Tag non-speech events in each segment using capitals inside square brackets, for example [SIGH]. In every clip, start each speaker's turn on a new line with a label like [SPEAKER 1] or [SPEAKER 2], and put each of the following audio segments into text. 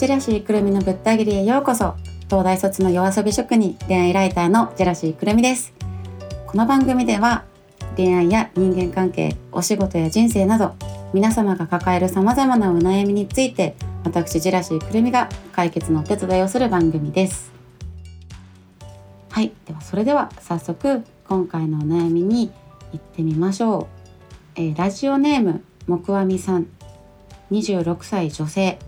[SPEAKER 1] ジェラシーくるみのぶった切りへようこそ。東大卒の夜遊び職人恋愛ライターのジェラシーくるみです。この番組では恋愛や人間関係お仕事や人生など皆様が抱える様々なお悩みについて私ジェラシーくるみが解決のお手伝いをする番組です。はいではそれでは早速今回のお悩みに行ってみましょう、えー、ラジオネーム木阿弥さん。26歳女性。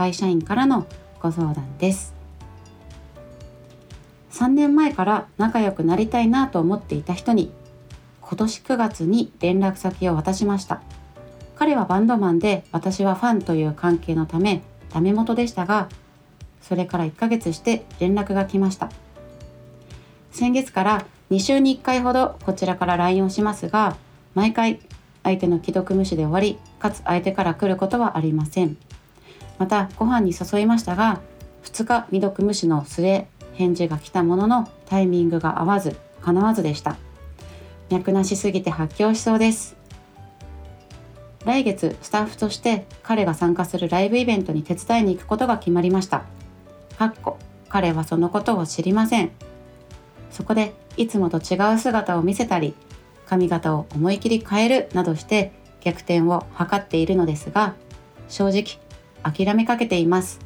[SPEAKER 1] 会社員からのご相談です。3年前から仲良くなりたいなと思っていた人に今年9月に連絡先を渡しました。彼はバンドマンで私はファンという関係のためダメ元でしたがそれから1ヶ月して連絡が来ました。先月から2週に1回ほどこちらから LINE をしますが毎回相手の既読無視で終わりかつ相手から来ることはありません。またご飯に誘いましたが2日未読無視の末返事が来たもののタイミングが合わず叶わずでした。脈なしすぎて発狂しそうです。来月スタッフとして彼が参加するライブイベントに手伝いに行くことが決まりました。かっこ彼はそのことを知りません。そこでいつもと違う姿を見せたり髪型を思い切り変えるなどして逆転を図っているのですが正直諦めかけています。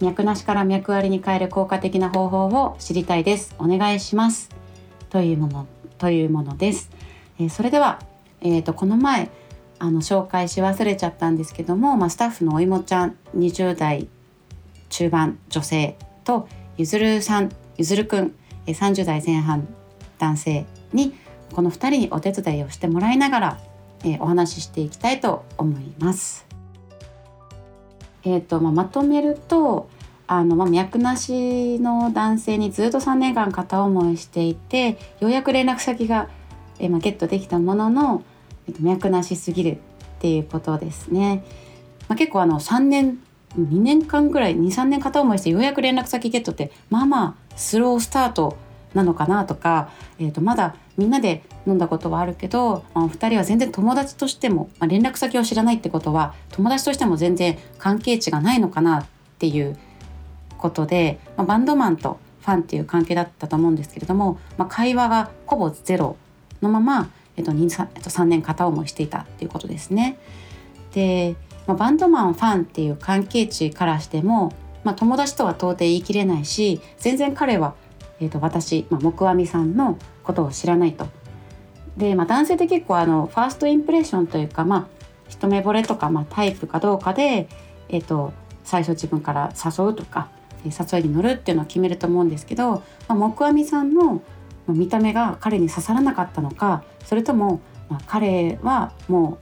[SPEAKER 1] 脈なしから脈ありに変える効果的な方法を知りたいです。お願いします。というものというものです、えー、それでは、えーと、この前あの紹介し忘れちゃったんですけども、まあ、スタッフのおいもちゃん20代中盤女性とゆずるさんゆずるくん30代前半男性にこの2人にお手伝いをしてもらいながら、えー、お話ししていきたいと思います。えーとまあ、まとめるとあの、まあ、脈なしの男性にずっと3年間片思いしていてようやく連絡先が、えーまあ、ゲットできたものの、えー、と脈なしすぎるっていうことですね。まあ、結構あの3年2年間ぐらい23年片思いしてようやく連絡先ゲットってまあまあスロースタートなのかなとか、えー、とまだみんなで飲んだことはあるけど、まあ、お二人は全然友達としても、まあ、連絡先を知らないってことは友達としても全然関係値がないのかなっていうことで、まあ、バンドマンとファンっていう関係だったと思うんですけれども、まあ、会話がほぼゼロのまま、えっと 3, えっと、3年片思いしていたっていうことですね。で、まあ、バンドマンファンっていう関係値からしても、まあ、友達とは到底言い切れないし全然彼はえーと、私、まあ、木阿弥さんのことを知らないと。で、まあ、男性って結構あのファーストインプレッションというか、まあ、一目惚れとか、まあ、タイプかどうかで、えーと、最初自分から誘うとか誘いに乗るっていうのを決めると思うんですけど、まあ、木阿弥さんの見た目が彼に刺さらなかったのかそれとも、まあ、彼はも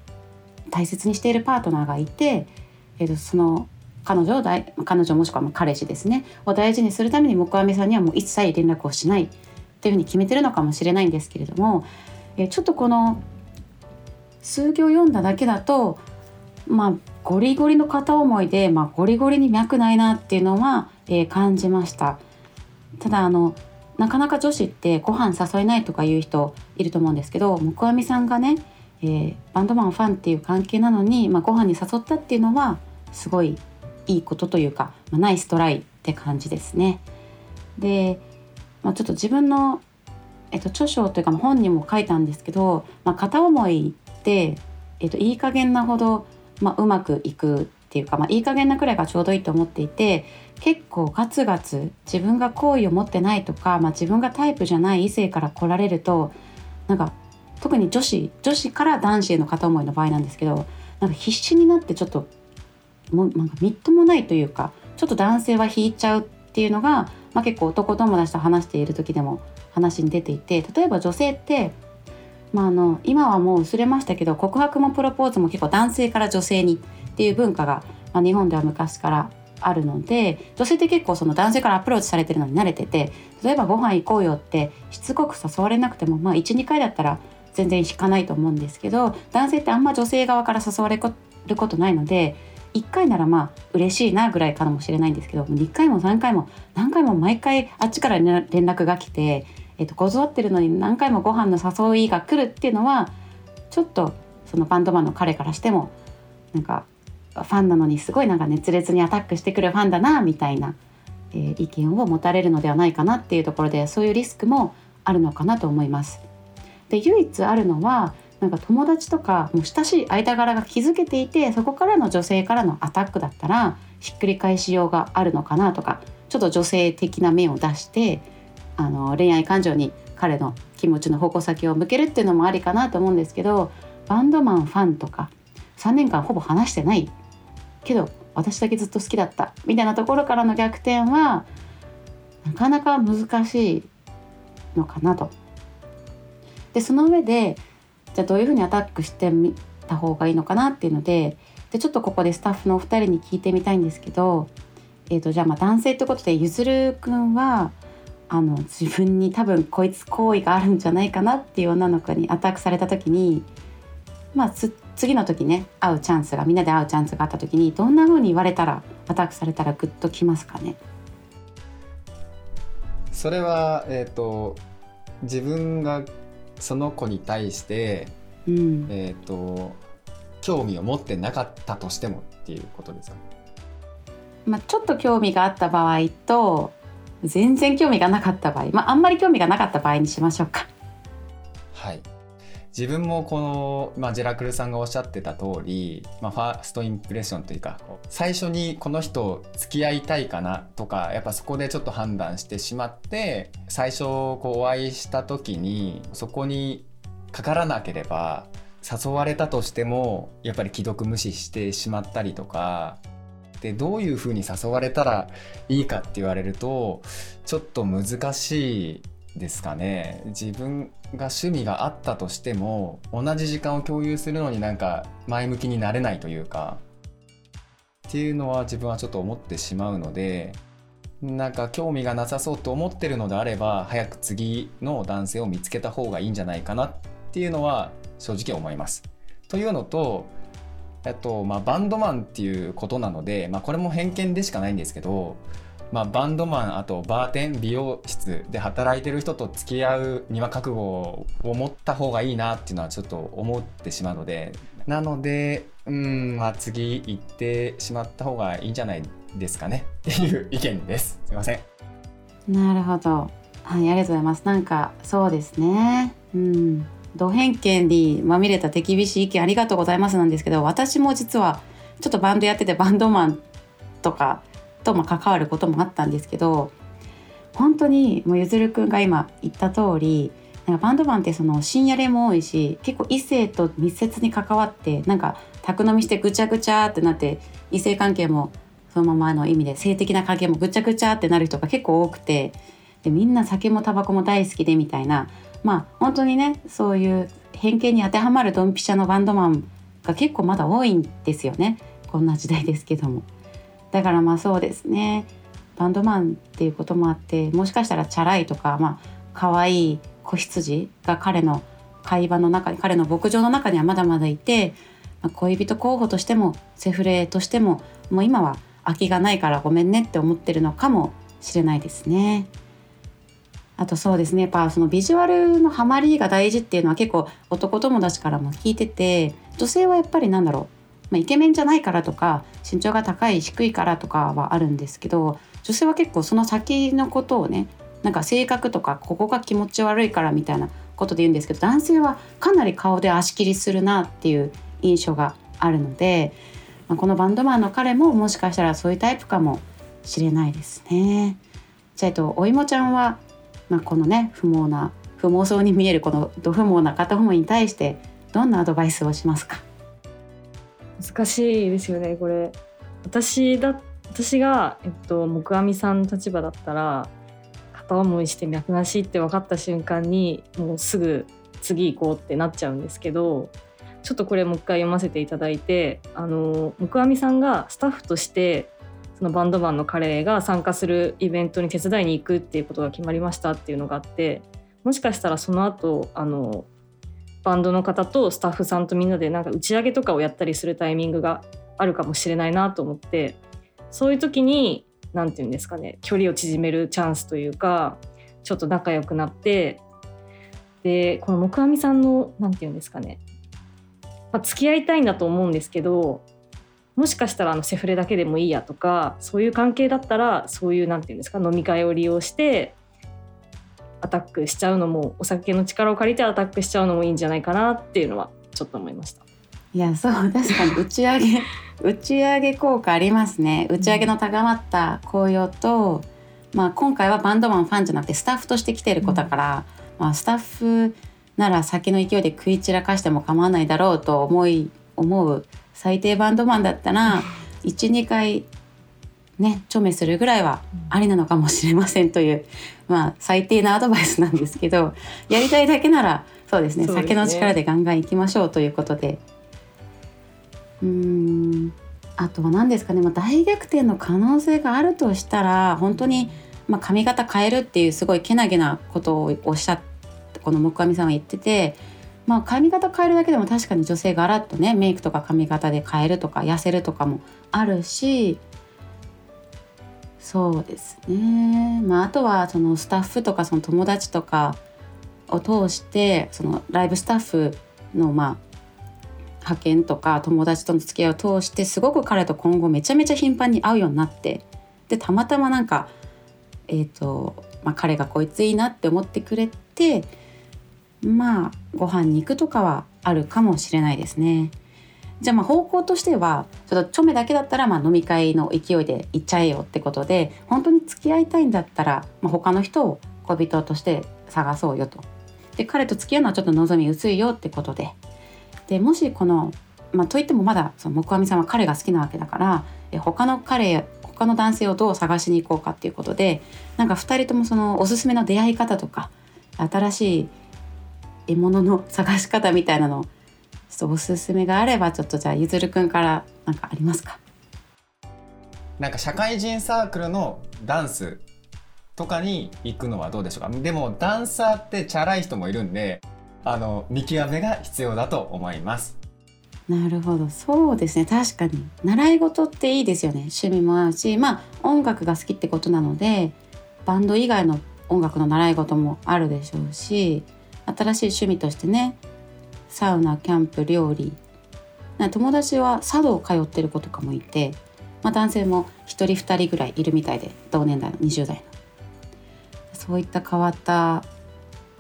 [SPEAKER 1] う大切にしているパートナーがいて、えー、とその彼女を大彼女もしくは彼氏ですねを大事にするために木阿弥さんにはもう一切連絡をしないっていうふうに決めてるのかもしれないんですけれども、えちょっとこの数行読んだだけだとまあゴリゴリの片思いで、まあ、ゴリゴリに脈ないなっていうのは、えー、感じましたただあのなかなか女子ってご飯誘えないとかいう人いると思うんですけど木阿弥さんがね、えー、バンドマンファンっていう関係なのに、まあ、ご飯に誘ったっていうのはすごいいいことというか、まあ、ナイストライって感じですね。で、まあ、ちょっと自分の、えっと、著書というか本にも書いたんですけど、まあ、片思いって、えっと、いい加減なほど、まあ、うまくいくっていうか、まあ、いい加減なくらいがちょうどいいと思っていて結構ガツガツ自分が好意を持ってないとか、まあ、自分がタイプじゃない異性から来られるとなんか特に女子女子から男子への片思いの場合なんですけどなんか必死になってちょっともなんかみっともないというかちょっと男性は引いちゃうっていうのが、まあ、結構男友達と話している時でも話に出ていて例えば女性って、まあ、あの今はもう薄れましたけど告白もプロポーズも結構男性から女性にっていう文化が、まあ、日本では昔からあるので女性って結構その男性からアプローチされてるのに慣れてて例えばご飯行こうよってしつこく誘われなくても、まあ、12回だったら全然引かないと思うんですけど男性ってあんま女性側から誘われることないので1回ならまあ嬉しいなぐらいかもしれないんですけど2回も3回も何回も毎回あっちから連絡が来て、えー、と断ってるのに何回もご飯の誘いが来るっていうのはちょっとそのバンドマンの彼からしてもなんかファンなのにすごいなんか熱烈にアタックしてくるファンだなみたいな、えー、意見を持たれるのではないかなっていうところでそういうリスクもあるのかなと思います。で唯一あるのはなんか友達とかもう親しい間柄が築けていてそこからの女性からのアタックだったらひっくり返しようがあるのかなとかちょっと女性的な面を出してあの恋愛感情に彼の気持ちの矛先を向けるっていうのもありかなと思うんですけどバンドマンファンとか3年間ほぼ話してないけど私だけずっと好きだったみたいなところからの逆転はなかなか難しいのかなと。でその上でじゃあどういうふうにアタックしてみた方がいいのかなっていうのででちょっとここでスタッフのお二人に聞いてみたいんですけど、えーと、じゃあまあ男性ってことでゆずるくんはあの自分に多分こいつ好意があるんじゃないかなっていう女の子にアタックされた時にまあ次の時ね会うチャンスがみんなで会うチャンスがあった時にどんな風に言われたらアタックされたらグッときますかね？
[SPEAKER 2] それは、えーと、自分がその子に対して、うん、えっ、ー、と興味を持ってなかったとしてもっていうことですか
[SPEAKER 1] まあ、ちょっと興味があった場合と全然興味がなかった場合、まあ、あんまり興味がなかった場合にしましょうか。
[SPEAKER 2] はい自分もこの、まあ、ジェラクルさんがおっしゃってた通り、まあ、ファーストインプレッションというか最初にこの人付き合いたいかなとかやっぱそこでちょっと判断してしまって最初こうお会いした時にそこにかからなければ誘われたとしてもやっぱり既読無視してしまったりとかでどういうふうに誘われたらいいかって言われるとちょっと難しいですかね自分が趣味があったとしても同じ時間を共有するのになんか前向きになれないというかっていうのは自分はちょっと思ってしまうのでなんか興味がなさそうと思ってるのであれば早く次の男性を見つけた方がいいんじゃないかなっていうのは正直思います。というのとえっとまあ、バンドマンっていうことなので、まあ、これも偏見でしかないんですけど、まあ、バンドマンあとバーテン美容室で働いてる人と付き合うには覚悟を持った方がいいなっていうのはちょっと思ってしまうのでなのでうん、まあ、次行ってしまった方がいいんじゃないですかね。っていう意見です。すいません。
[SPEAKER 1] なるほど。はいありがとうございます。なんかそうですね。うん。ド偏見にまみれた手厳しい意見ありがとうございますなんですけど私も実はちょっとバンドやっててバンドマンとかとま関わることもあったんですけど本当にもうゆずるくんが今言った通りなんかバンドマンってその深夜練も多いし結構異性と密接に関わってなんか宅飲みしてぐちゃぐちゃってなって異性関係もそのままの意味で性的な関係もぐちゃぐちゃってなる人が結構多くてでみんな酒もタバコも大好きでみたいなまあ本当にねそういう偏見に当てはまるドンピシャのバンドマンが結構まだ多いんですよねこんな時代ですけども。だからまあそうですねバンドマンっていうこともあってもしかしたらチャラいとかまあ可愛い子羊が彼の会話の中に彼の牧場の中にはまだまだいて、まあ、恋人候補としてもセフレとしてももう今は空きがないからごめんねって思ってるのかもしれないですね。あとそうですねやっぱそのビジュアルのハマりが大事っていうのは結構男友達からも聞いてて女性はやっぱりなんだろう、まあ、イケメンじゃないからとか身長が高い低いからとかはあるんですけど女性は結構その先のことをねなんか性格とかここが気持ち悪いからみたいなことで言うんですけど男性はかなり顔で足切りするなっていう印象があるので、まあ、このバンドマンの彼ももしかしたらそういうタイプかもしれないですね。じゃあ、えっと、おいもちゃんはまあ、このね不毛な不毛そうに見えるこのど不毛な片方に対してどんなアドバイスをしますか？
[SPEAKER 3] 難しいですよねこれ。私だ私が、えっと、木阿弥さんの立場だったら片思いして脈なしって分かった瞬間にもうすぐ次行こうってなっちゃうんですけどちょっとこれもう一回読ませていただいてあの木阿弥さんがスタッフとしてそのバンドマンの彼が参加するイベントに手伝いに行くっていうことが決まりましたっていうのがあってもしかしたらその後あのバンドの方とスタッフさんとみんなでなんか打ち上げとかをやったりするタイミングがあるかもしれないなと思ってそういう時に何て言うんですかね距離を縮めるチャンスというかちょっと仲良くなってでこの木阿弥さんの何て言うんですかね、まあ、付き合いたいんだと思うんですけどもしかしたらあのセフレだけでもいいやとかそういう関係だったらそういうなんていうんですか飲み会を利用してアタックしちゃうのもお酒の力を借りてアタックしちゃうのもいいんじゃないかなっていうのはちょっと思いました。
[SPEAKER 1] いやそう確かに打ち上げ [LAUGHS] 打ち上げ効果ありますね打ち上げの高まった紅葉と、まあ、今回はバンドマンファンじゃなくてスタッフとして来てる子だから、まあ、スタッフなら先の勢いで食い散らかしても構わないだろうと思い思う最低バンドマンだったら [LAUGHS] 12回ねちょめするぐらいはありなのかもしれませんという、まあ、最低なアドバイスなんですけど [LAUGHS] やりたいだけならそうですね
[SPEAKER 3] ね。
[SPEAKER 1] 酒の力でガンガンいきましょうということで。うーん。あとは何ですかね、まあ、大逆転の可能性があるとしたら本当に、まあ、髪型変えるっていうすごいけなげなことをおっしゃってこの木上さんは言ってて。まあ、髪型変えるだけでも確かに女性ガラッとねメイクとか髪型で変えるとか痩せるとかもあるしそうですね、まあ、あとはそのスタッフとかその友達とかを通してそのライブスタッフのまあ派遣とか友達との付き合いを通してすごく彼と今後めちゃめちゃ頻繁に会うようになってでたまたまなんか、えーとまあ、彼がこいついいなって思ってくれてまあご飯に行くとかはあるかもしれないですね。じゃあまあ方向としてはちょっとちょめだけだったらまあ飲み会の勢いで行っちゃえよってことで本当に付き合いたいんだったら、まあ、他の人を恋人として探そうよと。で彼と付き合うのはちょっと望み薄いよってことで。でもしこの、まあ、といってもまだその木阿弥さんは彼が好きなわけだから他の彼他の男性をどう探しに行こうかっていうことでなんか2人ともそのおすすめの出会い方とか新しい獲物の探し方みたいなのをょっとおすすめがあればちょっとじゃあゆずるくんからなんかありますか？
[SPEAKER 2] なんか社会人サークルのダンスとかに行くのはどうでしょうか？でもダンサーってチャラい人もいるんであの見極めが必要だと思います。
[SPEAKER 1] なるほど。そうですね。確かに。習い事っていいですよね。趣味も合うしまあ音楽が好きってことなのでバンド以外の音楽の習い事もあるでしょうし新しい趣味としてねサウナキャンプ料理。友達は茶道通ってる子とかもいて、まあ、男性も1人2人ぐらいいるみたいで同年代の20代の。そういった変わった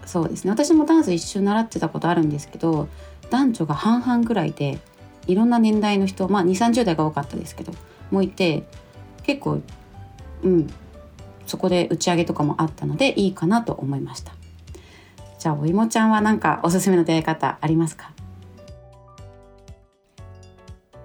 [SPEAKER 1] そうですね。私もダンス一瞬習ってたことあるんですけど男女が半々ぐらいでいろんな年代の人まあ2 3 0代が多かったですけどもいて結構うんそこで打ち上げとかもあったのでいいかなと思いました。じゃあおいもちゃんは何かおすすめの出会い方ありますか？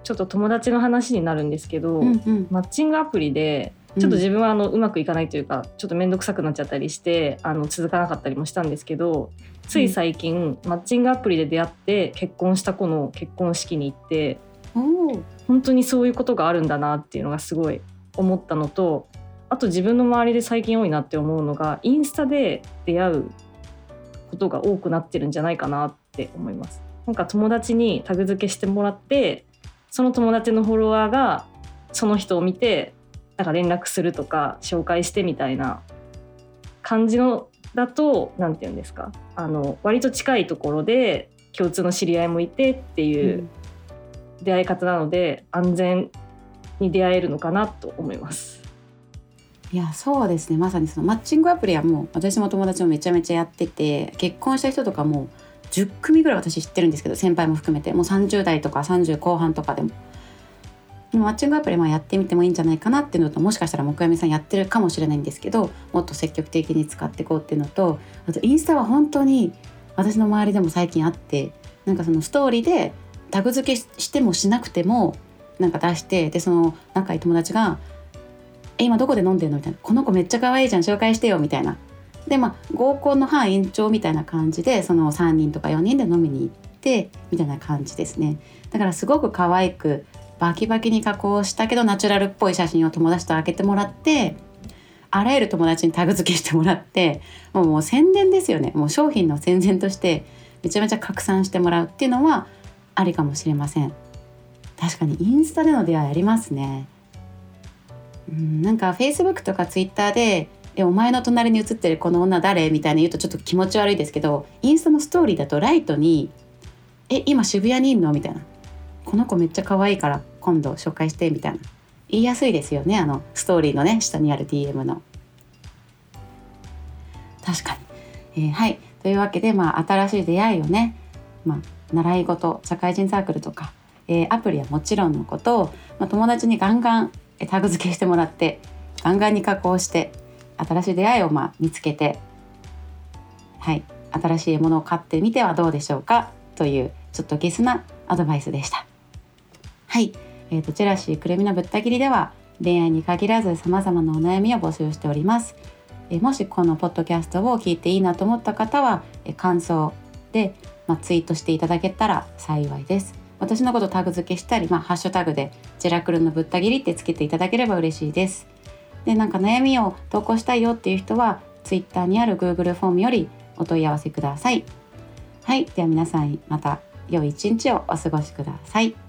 [SPEAKER 3] ちょっと友達の話になるんですけど、
[SPEAKER 1] うんうん。
[SPEAKER 3] マッチングアプリでちょっと自分はあのうまくいかないというか、ちょっと面倒くさくなっちゃったりしてあの続かなかったりもしたんですけどつい最近、マッチングアプリで出会って結婚した子の結婚式に行って本当にそういうことがあるんだなっていうのがすごい思ったのとあと自分の周りで最近多いなって思うのがインスタで出会うことが多くなってるんじゃないかなって思います。なんか友達にタグ付けしてもらってその友達のフォロワーがその人を見てなんか連絡するとか紹介してみたいな感じのだと何て言うんですかあの割と近いところで共通の知り合いもいてっていう出会い方なので、安全に出会えるのかなと思います。
[SPEAKER 1] いやそうですねまさにそのマッチングアプリはもう私も友達もめちゃめちゃやってて結婚した人とかも10組ぐらい私知ってるんですけど先輩も含めてもう30代とか30後半とかでも。マッチングアプリまあやってみてもいいんじゃないかなっていうのともしかしたら木山さんやってるかもしれないんですけどもっと積極的に使っていこうっていうのとあとインスタは本当に私の周りでも最近あってなんかそのストーリーでタグ付けししてもしなくてもなんか出してでその仲いい友達が「え今どこで飲んでんの?」みたいな「この子めっちゃ可愛いじゃん紹介してよ」みたいな。でまあ合コンの範延長みたいな感じでその3人とか4人で飲みに行ってみたいな感じですね。だからすごく可愛くバキバキに加工したけどナチュラルっぽい写真を友達と開けてもらってあらゆる友達にタグ付けしてもらってもうもう宣伝ですよね。もう商品の宣伝としてめちゃめちゃ拡散してもらうっていうのはありかもしれません。確かにインスタでの出会いありますね。なんか Facebook とか Twitter で「えお前の隣に写ってるこの女誰?」みたいな言うとちょっと気持ち悪いですけどインスタのストーリーだとライトに「え今渋谷にいんの?」みたいな「この子めっちゃ可愛いから今度紹介してみたいな言いやすいですよねあのストーリーのね下にある DM の確かに、えー、はいというわけでまあ新しい出会いをね、まあ、習い事社会人サークルとか、えー、アプリはもちろんのことを、まあ、友達にガンガンタグ付けしてもらってガンガンに加工して新しい出会いをまあ見つけてはい新しいものを買ってみてはどうでしょうかというちょっとゲスなアドバイスでした。はい、えーと、ジェラシーくるみのぶった切りでは恋愛に限らず様々なお悩みを募集しております。えー、もしこのポッドキャストを聞いていいなと思った方は、えー、感想で、まあ、ツイートしていただけたら幸いです。私のことタグ付けしたり、まあ、ハッシュタグでジェラクルのぶった切りってつけていただければ嬉しいです。で、なんか悩みを投稿したいよっていう人は、Twitter にある Google フォームよりお問い合わせください。はい、では皆さんまた良い一日をお過ごしください。